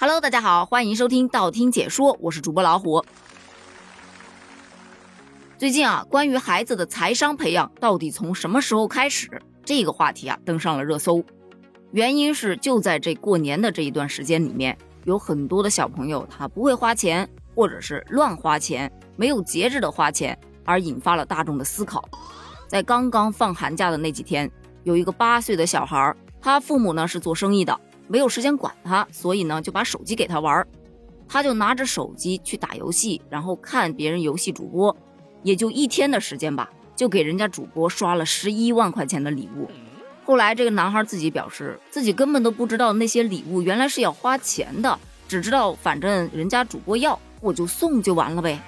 Hello，大家好，欢迎收听道听解说，我是主播老虎。最近啊，关于孩子的财商培养到底从什么时候开始这个话题啊，登上了热搜。原因是就在这过年的这一段时间里面，有很多的小朋友他不会花钱，或者是乱花钱，没有节制的花钱，而引发了大众的思考。在刚刚放寒假的那几天，有一个八岁的小孩，他父母呢是做生意的。没有时间管他，所以呢就把手机给他玩他就拿着手机去打游戏，然后看别人游戏主播，也就一天的时间吧，就给人家主播刷了十一万块钱的礼物。后来这个男孩自己表示，自己根本都不知道那些礼物原来是要花钱的，只知道反正人家主播要，我就送就完了呗。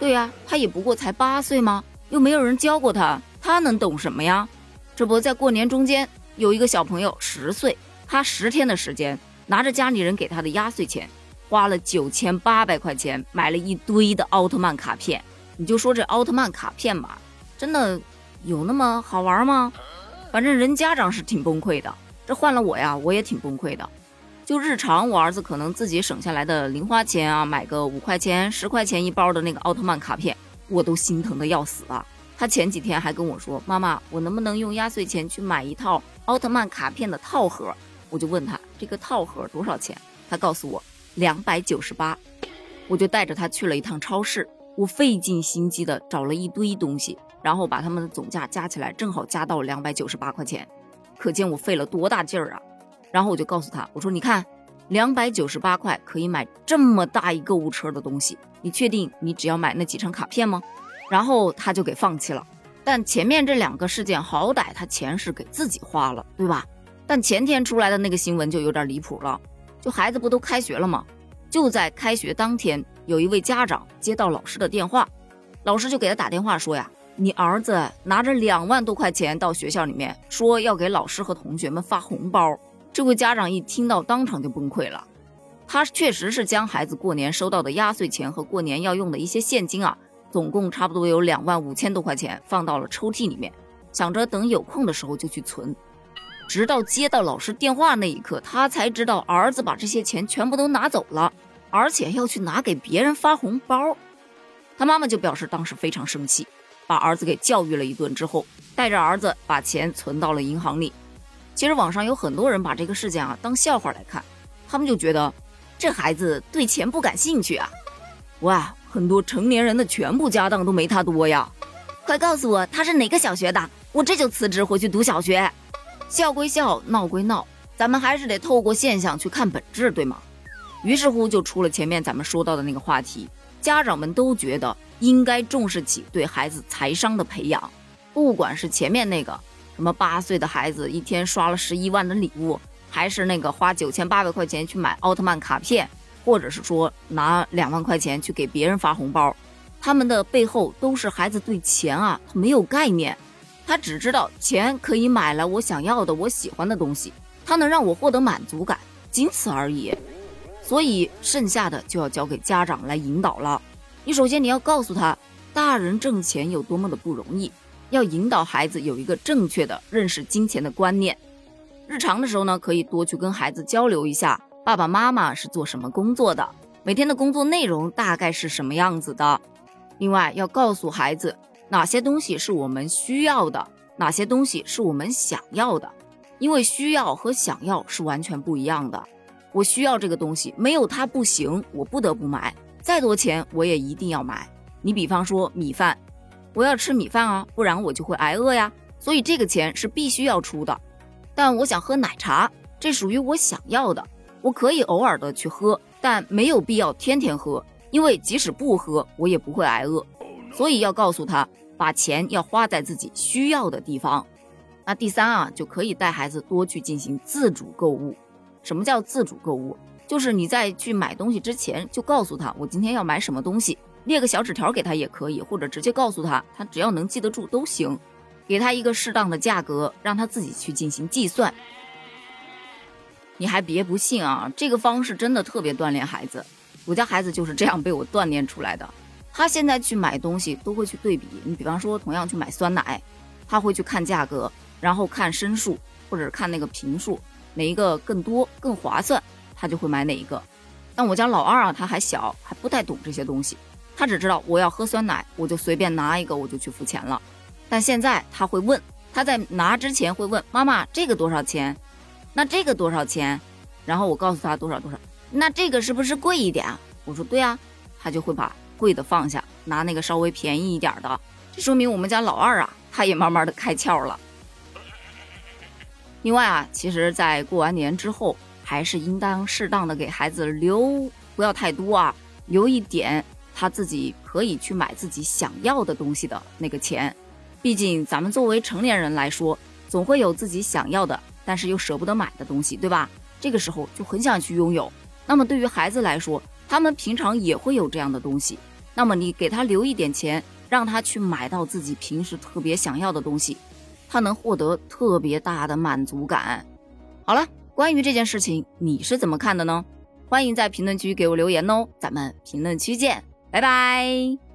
对呀，他也不过才八岁吗？又没有人教过他，他能懂什么呀？这不在过年中间有一个小朋友十岁。他十天的时间，拿着家里人给他的压岁钱，花了九千八百块钱买了一堆的奥特曼卡片。你就说这奥特曼卡片吧，真的有那么好玩吗？反正人家长是挺崩溃的。这换了我呀，我也挺崩溃的。就日常，我儿子可能自己省下来的零花钱啊，买个五块钱、十块钱一包的那个奥特曼卡片，我都心疼的要死啊。他前几天还跟我说：“妈妈，我能不能用压岁钱去买一套奥特曼卡片的套盒？”我就问他这个套盒多少钱，他告诉我两百九十八，我就带着他去了一趟超市，我费尽心机的找了一堆东西，然后把他们的总价加起来，正好加到两百九十八块钱，可见我费了多大劲儿啊！然后我就告诉他，我说你看，两百九十八块可以买这么大一购物车的东西，你确定你只要买那几张卡片吗？然后他就给放弃了。但前面这两个事件，好歹他钱是给自己花了，对吧？但前天出来的那个新闻就有点离谱了，就孩子不都开学了吗？就在开学当天，有一位家长接到老师的电话，老师就给他打电话说呀：“你儿子拿着两万多块钱到学校里面，说要给老师和同学们发红包。”这位家长一听到，当场就崩溃了。他确实是将孩子过年收到的压岁钱和过年要用的一些现金啊，总共差不多有两万五千多块钱放到了抽屉里面，想着等有空的时候就去存。直到接到老师电话那一刻，他才知道儿子把这些钱全部都拿走了，而且要去拿给别人发红包。他妈妈就表示当时非常生气，把儿子给教育了一顿之后，带着儿子把钱存到了银行里。其实网上有很多人把这个事件啊当笑话来看，他们就觉得这孩子对钱不感兴趣啊。哇，很多成年人的全部家当都没他多呀！快告诉我他是哪个小学的，我这就辞职回去读小学。笑归笑，闹归闹，咱们还是得透过现象去看本质，对吗？于是乎，就出了前面咱们说到的那个话题，家长们都觉得应该重视起对孩子财商的培养，不管是前面那个什么八岁的孩子一天刷了十一万的礼物，还是那个花九千八百块钱去买奥特曼卡片，或者是说拿两万块钱去给别人发红包，他们的背后都是孩子对钱啊，他没有概念。他只知道钱可以买来我想要的、我喜欢的东西，它能让我获得满足感，仅此而已。所以剩下的就要交给家长来引导了。你首先你要告诉他，大人挣钱有多么的不容易，要引导孩子有一个正确的认识金钱的观念。日常的时候呢，可以多去跟孩子交流一下，爸爸妈妈是做什么工作的，每天的工作内容大概是什么样子的。另外要告诉孩子。哪些东西是我们需要的，哪些东西是我们想要的？因为需要和想要是完全不一样的。我需要这个东西，没有它不行，我不得不买，再多钱我也一定要买。你比方说米饭，我要吃米饭啊，不然我就会挨饿呀，所以这个钱是必须要出的。但我想喝奶茶，这属于我想要的，我可以偶尔的去喝，但没有必要天天喝，因为即使不喝，我也不会挨饿。所以要告诉他，把钱要花在自己需要的地方。那第三啊，就可以带孩子多去进行自主购物。什么叫自主购物？就是你在去买东西之前，就告诉他我今天要买什么东西，列个小纸条给他也可以，或者直接告诉他，他只要能记得住都行。给他一个适当的价格，让他自己去进行计算。你还别不信啊，这个方式真的特别锻炼孩子。我家孩子就是这样被我锻炼出来的。他现在去买东西都会去对比，你比方说同样去买酸奶，他会去看价格，然后看升数或者看那个平数，哪一个更多更划算，他就会买哪一个。但我家老二啊，他还小，还不太懂这些东西，他只知道我要喝酸奶，我就随便拿一个，我就去付钱了。但现在他会问，他在拿之前会问妈妈这个多少钱？那这个多少钱？然后我告诉他多少多少，那这个是不是贵一点啊？我说对啊，他就会把贵的放下，拿那个稍微便宜一点的。这说明我们家老二啊，他也慢慢的开窍了。另外啊，其实，在过完年之后，还是应当适当的给孩子留，不要太多啊，留一点他自己可以去买自己想要的东西的那个钱。毕竟咱们作为成年人来说，总会有自己想要的，但是又舍不得买的东西，对吧？这个时候就很想去拥有。那么对于孩子来说，他们平常也会有这样的东西。那么你给他留一点钱，让他去买到自己平时特别想要的东西，他能获得特别大的满足感。好了，关于这件事情你是怎么看的呢？欢迎在评论区给我留言哦，咱们评论区见，拜拜。